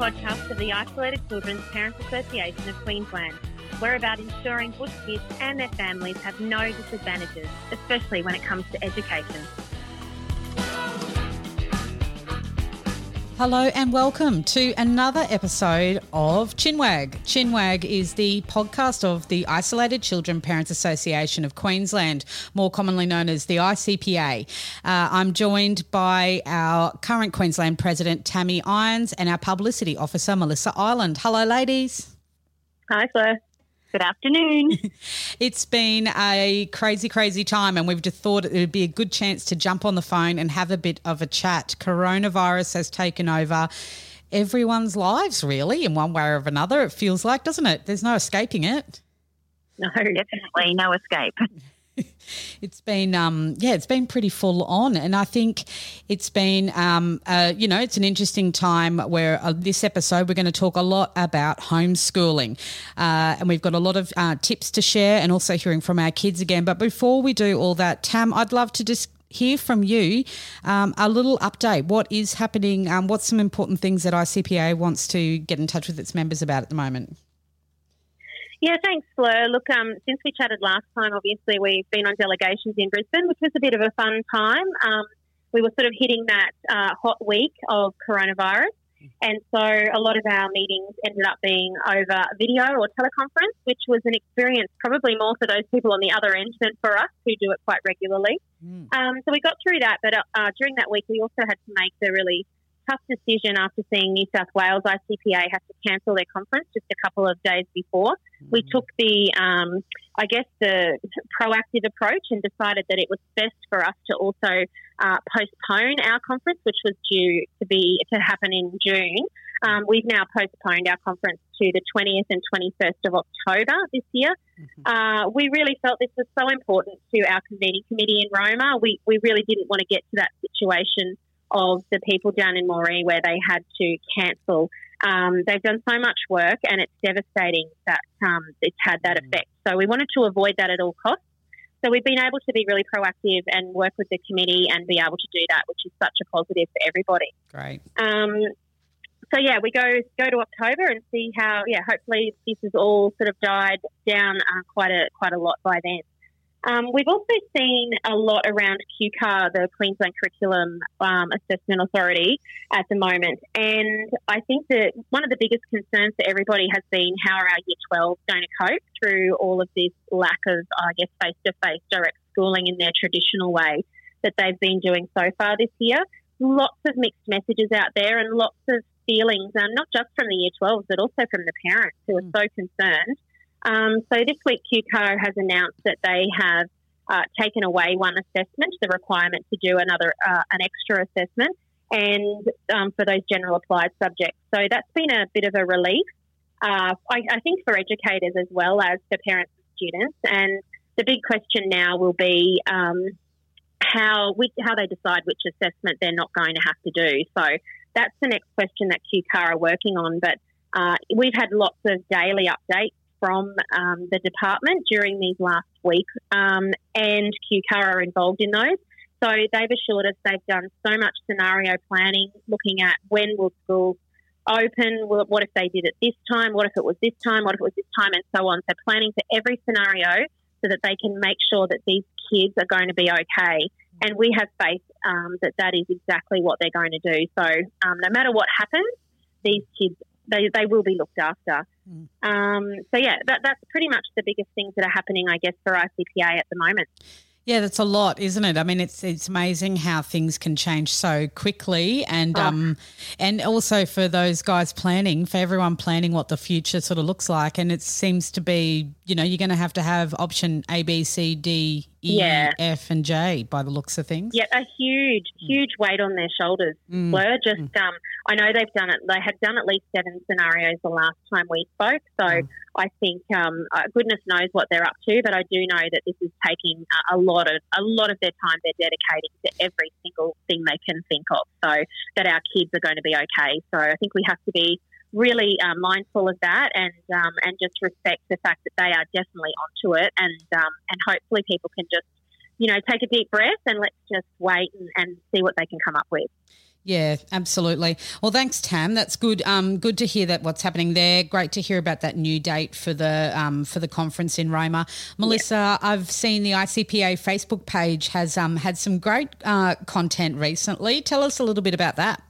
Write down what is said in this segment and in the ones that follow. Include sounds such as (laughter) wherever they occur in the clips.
podcast of the Isolated Children's Parents Association of Queensland. We're about ensuring bush kids and their families have no disadvantages, especially when it comes to education. Hello and welcome to another episode of Chinwag. Chinwag is the podcast of the Isolated Children Parents Association of Queensland, more commonly known as the ICPA. Uh, I'm joined by our current Queensland President, Tammy Irons, and our Publicity Officer, Melissa Island. Hello, ladies. Hi, Claire. Good afternoon. (laughs) it's been a crazy, crazy time, and we've just thought it would be a good chance to jump on the phone and have a bit of a chat. Coronavirus has taken over everyone's lives, really, in one way or another. It feels like, doesn't it? There's no escaping it. No, definitely no escape. (laughs) it's been um, yeah it's been pretty full on. And i think it's been um, uh, you know it's an interesting time where uh, this episode we're going to talk a lot about homeschooling. Uh, and we've got a lot of uh, tips to share and also hearing from our kids again. But before we do all that tam i'd love to just hear from you um, a little update. What is happening? Um, what's some important things that icpa wants to get in touch with its members about at the moment yeah, thanks, Fleur. Look, um, since we chatted last time, obviously we've been on delegations in Brisbane, which was a bit of a fun time. Um, we were sort of hitting that uh, hot week of coronavirus. And so a lot of our meetings ended up being over video or teleconference, which was an experience probably more for those people on the other end than for us who do it quite regularly. Mm. Um, so we got through that, but uh, during that week, we also had to make the really tough decision after seeing New South Wales ICPA have to cancel their conference just a couple of days before. Mm-hmm. We took the, um, I guess, the proactive approach and decided that it was best for us to also uh, postpone our conference, which was due to be to happen in June. Um, we've now postponed our conference to the 20th and 21st of October this year. Mm-hmm. Uh, we really felt this was so important to our convening committee in Roma. We, we really didn't want to get to that situation of the people down in Moree where they had to cancel. Um, they've done so much work and it's devastating that um, it's had that mm. effect. So we wanted to avoid that at all costs. So we've been able to be really proactive and work with the committee and be able to do that, which is such a positive for everybody. Great. Um, so yeah, we go go to October and see how. Yeah, hopefully this has all sort of died down uh, quite a quite a lot by then. Um, we've also seen a lot around QCAA, the Queensland Curriculum um, Assessment Authority, at the moment. And I think that one of the biggest concerns for everybody has been how are our Year 12 going to cope through all of this lack of, I guess, face to face direct schooling in their traditional way that they've been doing so far this year. Lots of mixed messages out there and lots of feelings, and not just from the Year 12s, but also from the parents who are mm. so concerned um, so this week, QCAA has announced that they have uh, taken away one assessment, the requirement to do another, uh, an extra assessment, and um, for those general applied subjects. So that's been a bit of a relief, uh, I, I, think, for educators as well as for parents and students. And the big question now will be um, how which, how they decide which assessment they're not going to have to do. So that's the next question that QCAA are working on, but. Uh, we've had lots of daily updates from um, the department during these last week, um, and QCAA are involved in those. So they've assured us they've done so much scenario planning, looking at when will schools open, what if they did it this time, what if it was this time, what if it was this time, and so on. So planning for every scenario so that they can make sure that these kids are going to be okay. And we have faith um, that that is exactly what they're going to do. So um, no matter what happens, these kids they, they will be looked after. Mm. Um, so yeah, that, that's pretty much the biggest things that are happening, I guess, for ICPA at the moment. Yeah, that's a lot, isn't it? I mean, it's it's amazing how things can change so quickly, and oh. um, and also for those guys planning, for everyone planning what the future sort of looks like, and it seems to be, you know, you're going to have to have option A, B, C, D, E, yeah. F, and J by the looks of things. Yeah, a huge, mm. huge weight on their shoulders. Mm. Fleur just, mm. um, I know they've done it. They had done at least seven scenarios the last time we spoke. So mm. I think um, uh, goodness knows what they're up to. But I do know that this is taking a lot of a lot of their time. They're dedicating to every single thing they can think of, so that our kids are going to be okay. So I think we have to be really uh, mindful of that and um, and just respect the fact that they are definitely onto it and um, and hopefully people can just you know take a deep breath and let's just wait and, and see what they can come up with. Yeah, absolutely. Well, thanks, Tam. That's good. Um, good to hear that what's happening there. Great to hear about that new date for the um, for the conference in Roma. Melissa, yeah. I've seen the ICPA Facebook page has um, had some great uh, content recently. Tell us a little bit about that.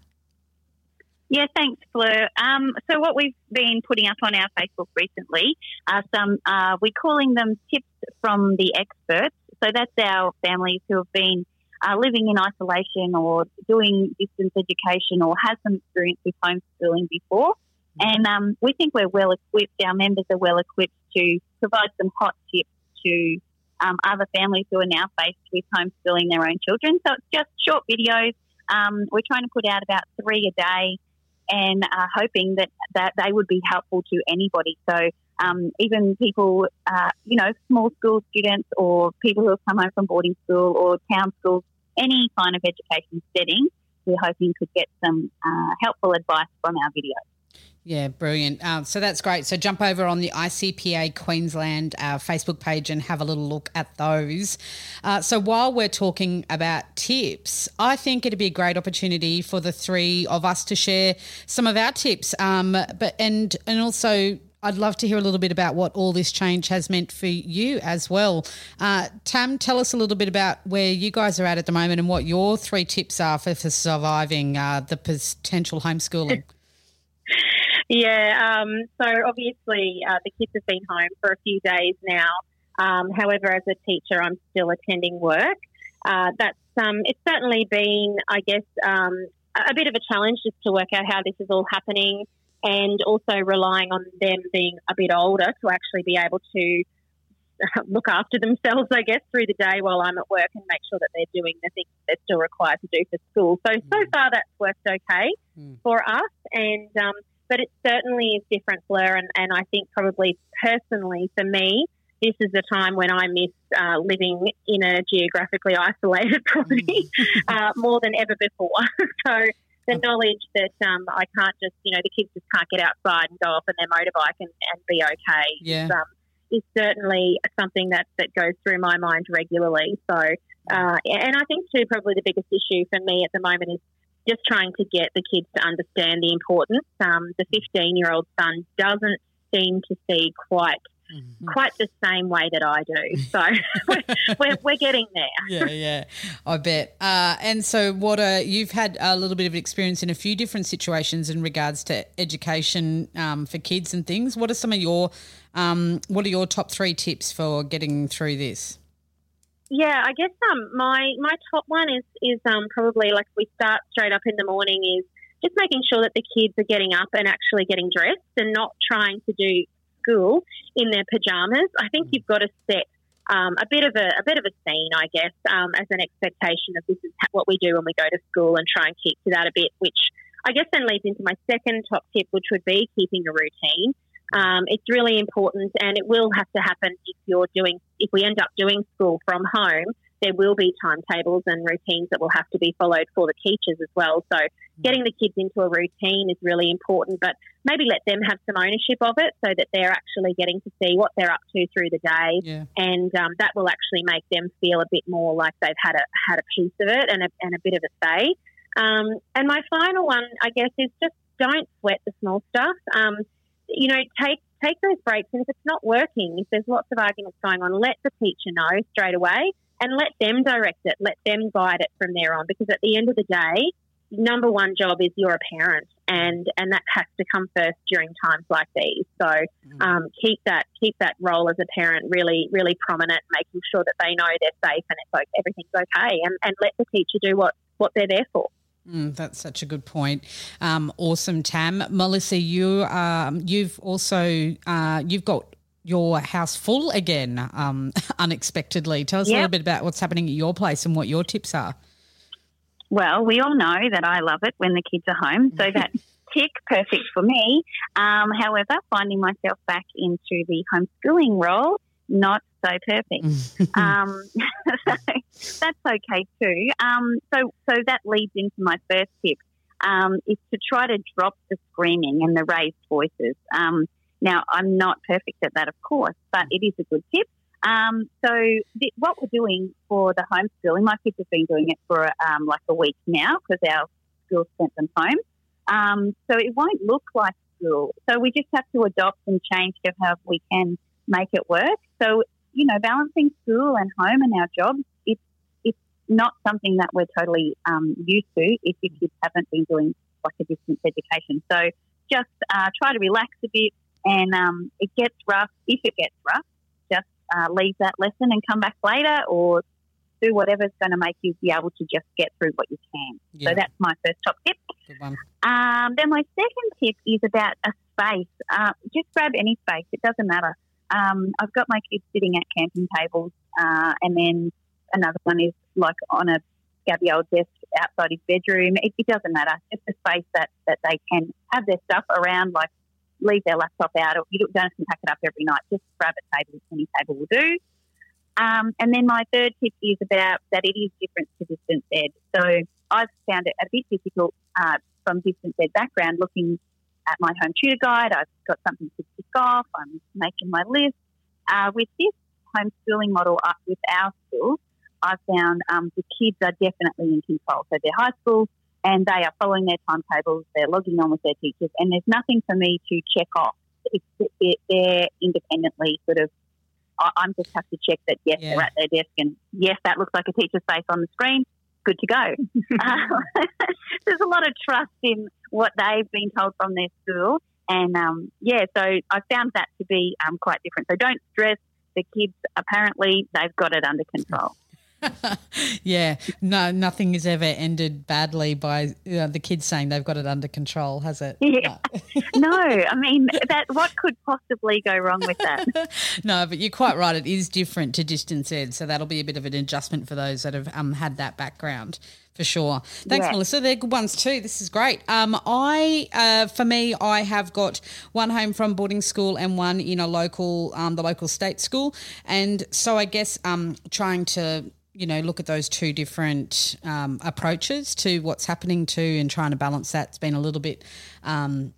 Yeah, thanks, Fleur. Um, so what we've been putting up on our Facebook recently are some, uh, we're calling them tips from the experts. So that's our families who have been uh, living in isolation or doing distance education or has some experience with homeschooling before. Mm-hmm. And um, we think we're well equipped, our members are well equipped to provide some hot tips to um, other families who are now faced with homeschooling their own children. So it's just short videos. Um, we're trying to put out about three a day and hoping that, that they would be helpful to anybody. So um, even people, uh, you know, small school students or people who have come home from boarding school or town schools, any kind of education setting, we're hoping could get some uh, helpful advice from our videos. Yeah, brilliant. Um, so that's great. So jump over on the ICPA Queensland uh, Facebook page and have a little look at those. Uh, so while we're talking about tips, I think it'd be a great opportunity for the three of us to share some of our tips. Um, but and and also I'd love to hear a little bit about what all this change has meant for you as well. Uh, Tam, tell us a little bit about where you guys are at at the moment and what your three tips are for, for surviving uh, the potential homeschooling. (laughs) yeah, um, so obviously uh, the kids have been home for a few days now. Um, however, as a teacher, I'm still attending work. Uh, that's um, it's certainly been, I guess, um, a bit of a challenge just to work out how this is all happening and also relying on them being a bit older to actually be able to look after themselves, I guess, through the day while I'm at work and make sure that they're doing the things they're still required to do for school. So, so mm. far that's worked okay mm. for us. And, um, but it certainly is different, Fleur. And, and I think probably personally for me, this is a time when I miss uh, living in a geographically isolated (laughs) property mm. uh, more than ever before. (laughs) so, the knowledge that um, I can't just, you know, the kids just can't get outside and go off on their motorbike and, and be okay yeah. is, um, is certainly something that, that goes through my mind regularly. So, uh, and I think too, probably the biggest issue for me at the moment is just trying to get the kids to understand the importance. Um, the 15 year old son doesn't seem to see quite mm-hmm. quite the same way that I do. So we're, (laughs) we're, we're, getting there. Yeah, yeah, I bet. Uh, and so, what are you've had a little bit of experience in a few different situations in regards to education um, for kids and things. What are some of your um, what are your top three tips for getting through this? Yeah, I guess um, my my top one is is um, probably like we start straight up in the morning is just making sure that the kids are getting up and actually getting dressed and not trying to do school in their pajamas, I think mm. you've got to set um, a bit of a, a, bit of a scene, I guess, um, as an expectation of this is what we do when we go to school, and try and keep to that a bit. Which I guess then leads into my second top tip, which would be keeping a routine. Um, it's really important, and it will have to happen if you're doing if we end up doing school from home there will be timetables and routines that will have to be followed for the teachers as well. So mm. getting the kids into a routine is really important, but maybe let them have some ownership of it so that they're actually getting to see what they're up to through the day, yeah. and um, that will actually make them feel a bit more like they've had a had a piece of it and a, and a bit of a say. Um, and my final one, I guess, is just don't sweat the small stuff. Um, you know, take take those breaks, and if it's not working, if there's lots of arguments going on, let the teacher know straight away and let them direct it, let them guide it from there on. Because at the end of the day, number one job is you're a parent, and and that has to come first during times like these. So mm. um, keep that keep that role as a parent really really prominent, making sure that they know they're safe and it's like everything's okay, and and let the teacher do what what they're there for. Mm, that's such a good point. Um, awesome, Tam. Melissa, you um, you've also uh, you've got your house full again um, (laughs) unexpectedly. Tell us yep. a little bit about what's happening at your place and what your tips are. Well, we all know that I love it when the kids are home, so (laughs) that's tick perfect for me. Um, however, finding myself back into the homeschooling role, not so perfect. (laughs) um, (laughs) so that's okay too. Um, so, so that leads into my first tip um, is to try to drop the screaming and the raised voices. Um, now, I'm not perfect at that, of course, but it is a good tip. Um, so, th- what we're doing for the homeschooling, my kids have been doing it for um, like a week now because our school sent them home. Um, so it won't look like school. So we just have to adopt and change to how we can make it work. So, you know, balancing school and home and our jobs, it's, it's not something that we're totally um, used to if your kids haven't been doing like a distance education. So just uh, try to relax a bit and um, it gets rough. If it gets rough, just uh, leave that lesson and come back later or do whatever's going to make you be able to just get through what you can. Yeah. So that's my first top tip. Um, then my second tip is about a space. Uh, just grab any space; it doesn't matter. Um, I've got my kids sitting at camping tables, uh, and then another one is like on a scabby old desk outside his bedroom. It, it doesn't matter. It's a space that, that they can have their stuff around, like leave their laptop out, or you don't have to pack it up every night. Just grab a table, any table will do. Um, and then my third tip is about that it is different to distance ed. So I've found it a bit difficult uh, from distance ed background looking at my home tutor guide. I've got something to tick off. I'm making my list. Uh, with this homeschooling model uh, with our school, I've found um, the kids are definitely in control. So they're high school and they are following their timetables. They're logging on with their teachers, and there's nothing for me to check off. It's, they're independently sort of I, am just have to check that yes, yeah. they're at their desk and yes, that looks like a teacher's face on the screen. Good to go. uh, (laughs) (laughs) there's a lot of trust in what they've been told from their school, and um, yeah, so I found that to be um, quite different. So don't stress. The kids apparently they've got it under control. (laughs) (laughs) yeah, no, nothing has ever ended badly by uh, the kids saying they've got it under control, has it? Yeah. No. (laughs) no, I mean that. What could possibly go wrong with that? no, but you're quite right. It is different to distance ed, so that'll be a bit of an adjustment for those that have um, had that background for sure. Thanks, yeah. Melissa. They're good ones too. This is great. Um, I, uh, for me, I have got one home from boarding school and one in a local, um, the local state school, and so I guess um, trying to you know, look at those two different um, approaches to what's happening to and trying to balance that. It's been a little bit, um,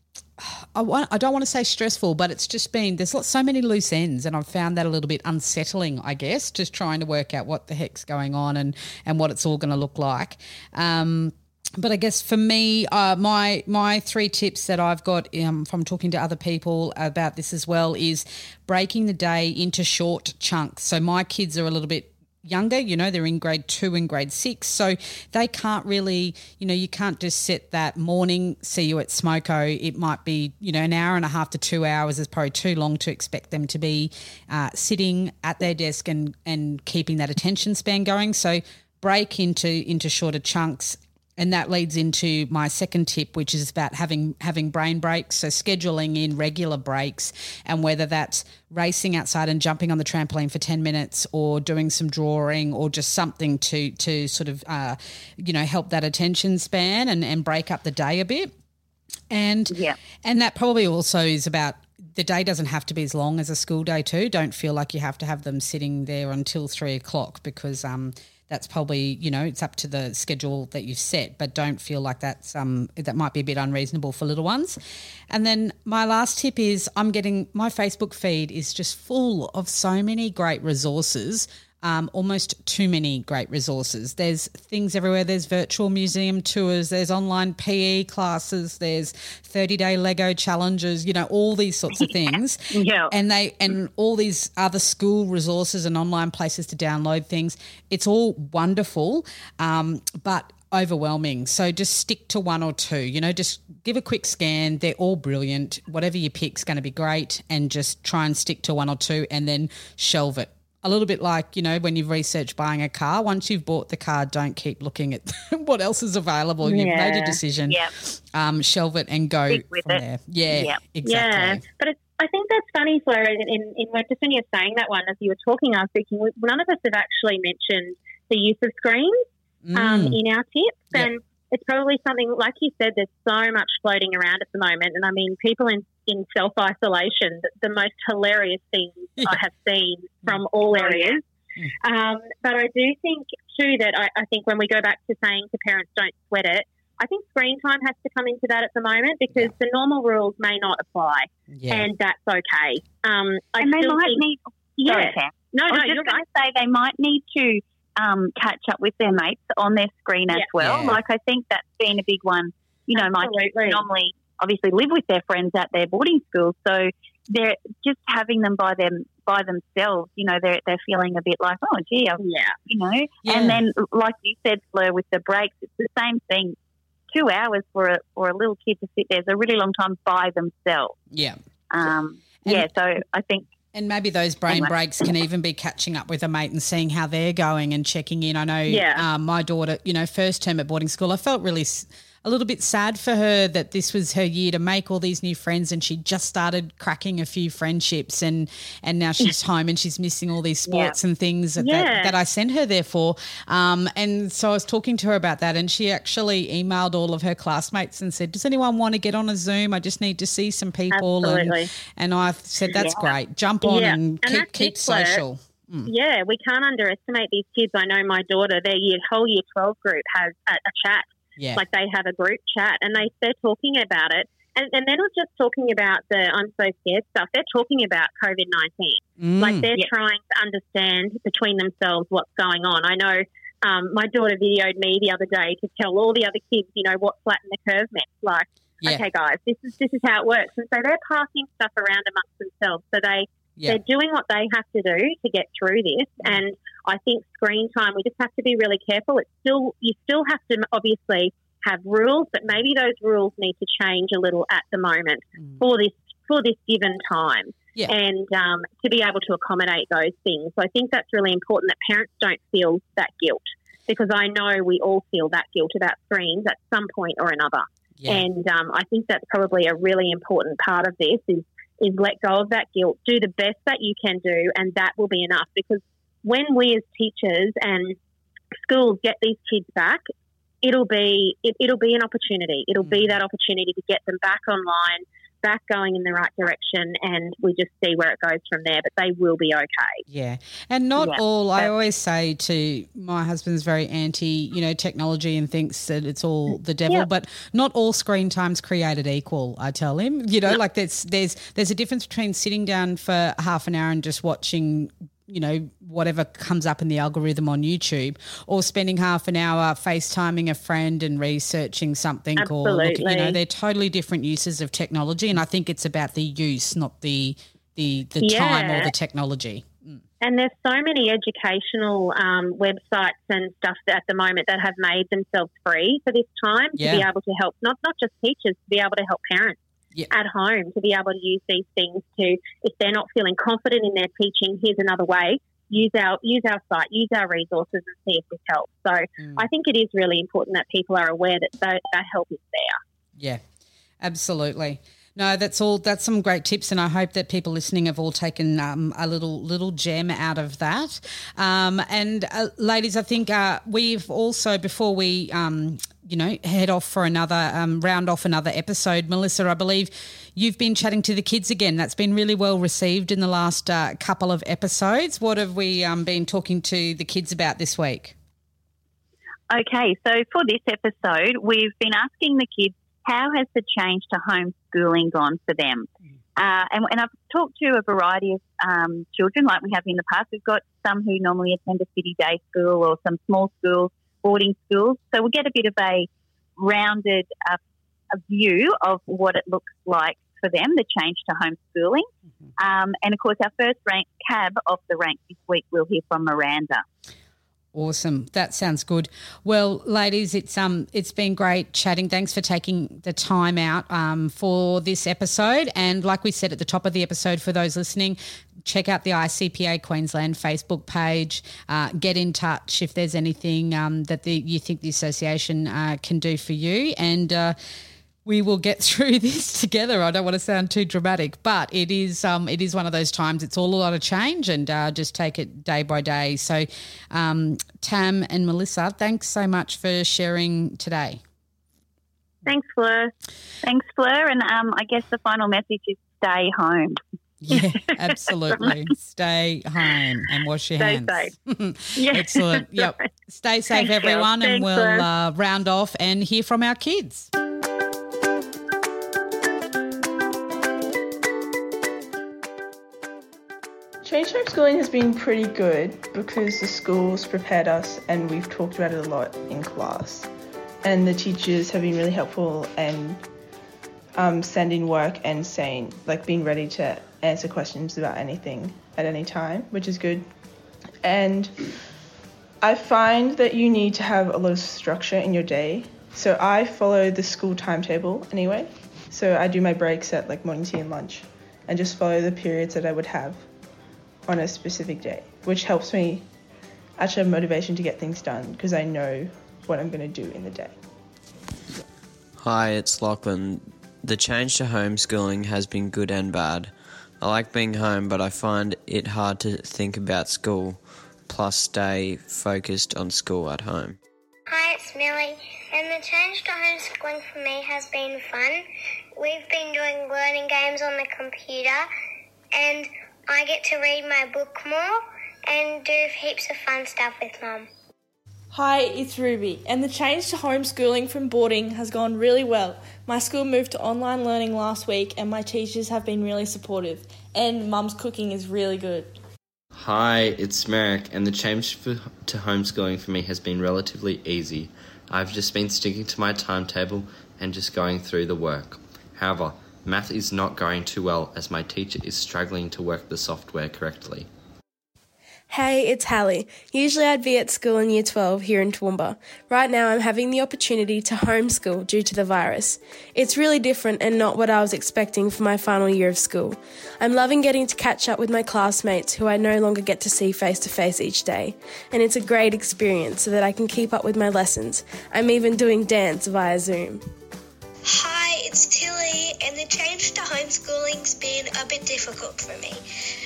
I, want, I don't want to say stressful, but it's just been, there's so many loose ends and I've found that a little bit unsettling, I guess, just trying to work out what the heck's going on and, and what it's all going to look like. Um, but I guess for me, uh, my my three tips that I've got um, from talking to other people about this as well is breaking the day into short chunks. So my kids are a little bit younger, you know, they're in grade two and grade six. So they can't really, you know, you can't just set that morning, see you at Smoko. It might be, you know, an hour and a half to two hours is probably too long to expect them to be uh, sitting at their desk and, and keeping that attention span going. So break into into shorter chunks and that leads into my second tip which is about having having brain breaks so scheduling in regular breaks and whether that's racing outside and jumping on the trampoline for 10 minutes or doing some drawing or just something to to sort of uh, you know help that attention span and, and break up the day a bit and yeah. and that probably also is about the day doesn't have to be as long as a school day too. Don't feel like you have to have them sitting there until three o'clock because um, that's probably you know it's up to the schedule that you've set but don't feel like that's um that might be a bit unreasonable for little ones. And then my last tip is i'm getting my facebook feed is just full of so many great resources um, almost too many great resources. There's things everywhere. There's virtual museum tours. There's online PE classes. There's 30 day Lego challenges. You know all these sorts of things. yeah. And they and all these other school resources and online places to download things. It's all wonderful, um, but overwhelming. So just stick to one or two. You know, just give a quick scan. They're all brilliant. Whatever you pick's going to be great, and just try and stick to one or two, and then shelve it a little bit like you know when you've researched buying a car once you've bought the car don't keep looking at (laughs) what else is available you've yeah. made a decision yep. um, shelve it and go from it. there yeah yep. exactly yeah but it's, I think that's funny, Fleur. In, in, just when you're saying that one, as you were talking, I was thinking none of us have actually mentioned the use of screens um, mm. in our tips, yep. and it's probably something like you said. There's so much floating around at the moment, and I mean, people in in self isolation, the, the, most hilarious things yeah. (laughs) I have seen from all areas. Um, but I do think too that I, I, think when we go back to saying to parents don't sweat it, I think screen time has to come into that at the moment because yeah. the normal rules may not apply, yeah. and that's okay. Um, I and they might think, need. Yeah. Sorry, no, I no, just going to say they might need to um, catch up with their mates on their screen as Yeah. well. Yeah. Like I think that's been a big one. You know, my kids normally obviously live with their friends at their boarding school, so they're just having them by them by themselves. You know, they're they're feeling a bit like, oh, gee, I've Yeah. you know. Yeah. And then, like you said, Fleur, with the breaks, it's the same thing. Two hours for a for a little kid to sit there is a really long time by themselves. Yeah. Um, And- yeah, so I think And maybe those brain Anyway. breaks can even be catching up with a mate and seeing how they're going and checking in. I know Yeah. um, my daughter, you know, first term at boarding school, I felt really a little bit sad for her that this was her year to make all these new friends and she just started cracking a few friendships and and now she's (laughs) home and she's missing all these sports and things that, Yeah. that I sent her there for. Um, and so I was talking to her about that and she actually emailed all of her classmates and said, does anyone want to get on a Zoom? I just need to see some people. Absolutely. And, and I said, that's Yeah. great. Jump on Yeah. and And keep, keep social. Yeah, we can't underestimate these kids. I know my daughter, their year, whole year 12 group has a, a chat. Yeah. Like they have a group chat and they, they're talking about it. And, and they're not just talking about the I'm so scared stuff, they're talking about COVID 19. Mm. Like they're Yeah. trying to understand between themselves what's going on. I know um, my daughter videoed me the other day to tell all the other kids, you know, what flatten the curve meant. Like, Yeah. okay, guys, this is this is how it works. And so they're passing stuff around amongst themselves. So they yeah. they're doing what they have to do to get through this. And I think screen time, we just have to be really careful. It's still you still have to obviously have rules, but maybe those rules need to change a little at the moment Mm. for this for this given time. Yeah. And um, to be able to accommodate those things. So I think that's really important that parents don't feel that guilt because I know we all feel that guilt about screens at some point or another. Yeah. And um, I think that's probably a really important part of this is is let go of that guilt, do the best that you can do, and that will be enough. Because when we as teachers and schools get these kids back, it'll be it, it'll be an opportunity. It'll be Mm. that opportunity to get them back online, back going in the right direction, and we just see where it goes from there. But they will be okay. Yeah. And not Yeah. all, I always say to my husband's very anti, you know, technology and thinks that it's all the devil, Yeah. but not all screen time's created equal, I tell him. You know, like there's, there's, there's a difference between sitting down for half an hour and just watching you know, whatever comes up in the algorithm on YouTube, or spending half an hour FaceTiming a friend and researching something, or looking, you know, Absolutely. they're totally different uses of technology, and I think it's about the use, not the the the time or the technology. And there's so many educational um, websites and stuff at the moment that have made themselves free for this time to be able to help not not just teachers, to be able to help parents Yeah. at home to be able to use these things to if they're not feeling confident in their teaching, here's another way. Use our use our site, use our resources, and see if this helps. So Mm. I think it is really important that people are aware that that, that help is there. Yeah, absolutely. No, that's all. That's some great tips, and I hope that people listening have all taken um, a little little gem out of that. Um, and uh, ladies, I think uh, we've also before we. Um, you know, head off for another um, round off another episode. Melissa, I believe you've been chatting to the kids again. That's been really well received in the last uh, couple of episodes. What have we um, been talking to the kids about this week? Okay, so for this episode, we've been asking the kids how has the change to homeschooling gone for them? Uh, and, and I've talked to a variety of um, children, like we have in the past. We've got some who normally attend a city day school or some small schools, boarding schools. So we'll get a bit of a rounded uh, a view of what it looks like for them, the change to homeschooling. Um, and of course, our first rank cab off the rank this week, we'll hear from Miranda. Awesome. That sounds good. Well, ladies, it's um it's been great chatting. Thanks for taking the time out um, for this episode. And like we said at the top of the episode, for those listening, check out the ICPA Queensland Facebook page. Uh, get in touch if there's anything um, that the, you think the association uh, can do for you. And uh, we will get (laughs) through this together. I don't want to sound too dramatic, but it is um, it is one of those times. It's all a lot of change, and uh, just take it day by day. So, um, Tam and Melissa, thanks so much for sharing today. Thanks, Fleur. Thanks, Fleur. And um, I guess the final message is stay home. Yeah, (laughs) (laughs) absolutely. Stay home and wash your Stay hands. Yeah. Excellent. Yep. Stay safe, Thanks, everyone, and Thanks, we'll uh, round off and hear from our kids. Change homeschooling has been pretty good because the schools prepared us and we've talked about it a lot in class. And the teachers have been really helpful and um, sending work and saying, like, being ready to answer questions about anything at any time, which is good. And I find that you need to have a lot of structure in your day. So I follow the school timetable anyway. So I do my breaks at like morning tea and lunch and just follow the periods that I would have on a specific day, which helps me actually have motivation to get things done because I know what I'm going to do in the day. Hi, it's Lachlan. The change to homeschooling has been good and bad. I like being home, but I find it hard to think about school, plus stay focused on school at home. Hi, it's Millie, and the change to homeschooling for me has been fun. We've been doing learning games on the computer, and I get to read my book more and do heaps of fun stuff with Mum. Hi, it's Ruby, and the change to homeschooling from boarding has gone really well. My school moved to online learning last week, and my teachers have been really supportive, and Mum's cooking is really good. Hi, it's Merrick, and the change for, to homeschooling for me has been relatively easy. I've just been sticking to my timetable and just going through the work. However, math is not going too well as my teacher is struggling to work the software correctly. Hey, it's Hallie. Usually I'd be at school in year 12 here in Toowoomba. Right now I'm having the opportunity to homeschool due to the virus. It's really different and not what I was expecting for my final year of school. I'm loving getting to catch up with my classmates who I no longer get to see face to face each day. And it's a great experience so that I can keep up with my lessons. I'm even doing dance via Zoom. Hi, it's Tilly, and the change to homeschooling's been a bit difficult for me.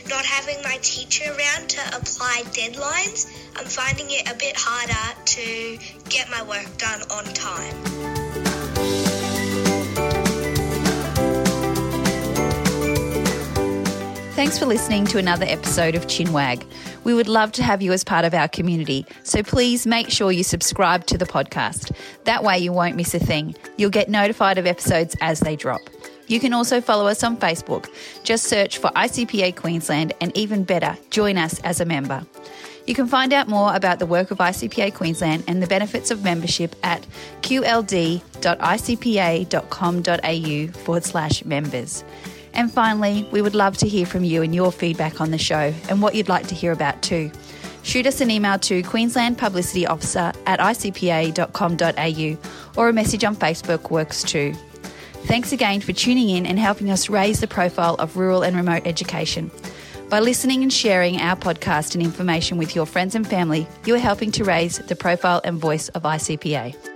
Not having my teacher around to apply deadlines, I'm finding it a bit harder to get my work done on time. Thanks for listening to another episode of Chinwag. We would love to have you as part of our community, so please make sure you subscribe to the podcast. That way you won't miss a thing. You'll get notified of episodes as they drop. You can also follow us on Facebook. Just search for ICPA Queensland and even better, join us as a member. You can find out more about the work of ICPA Queensland and the benefits of membership at qld.icpa.com.au forward slash members. And finally, we would love to hear from you and your feedback on the show and what you'd like to hear about too. Shoot us an email to Queensland Publicity Officer at icpa.com.au or a message on Facebook works too. Thanks again for tuning in and helping us raise the profile of rural and remote education. By listening and sharing our podcast and information with your friends and family, you are helping to raise the profile and voice of ICPA.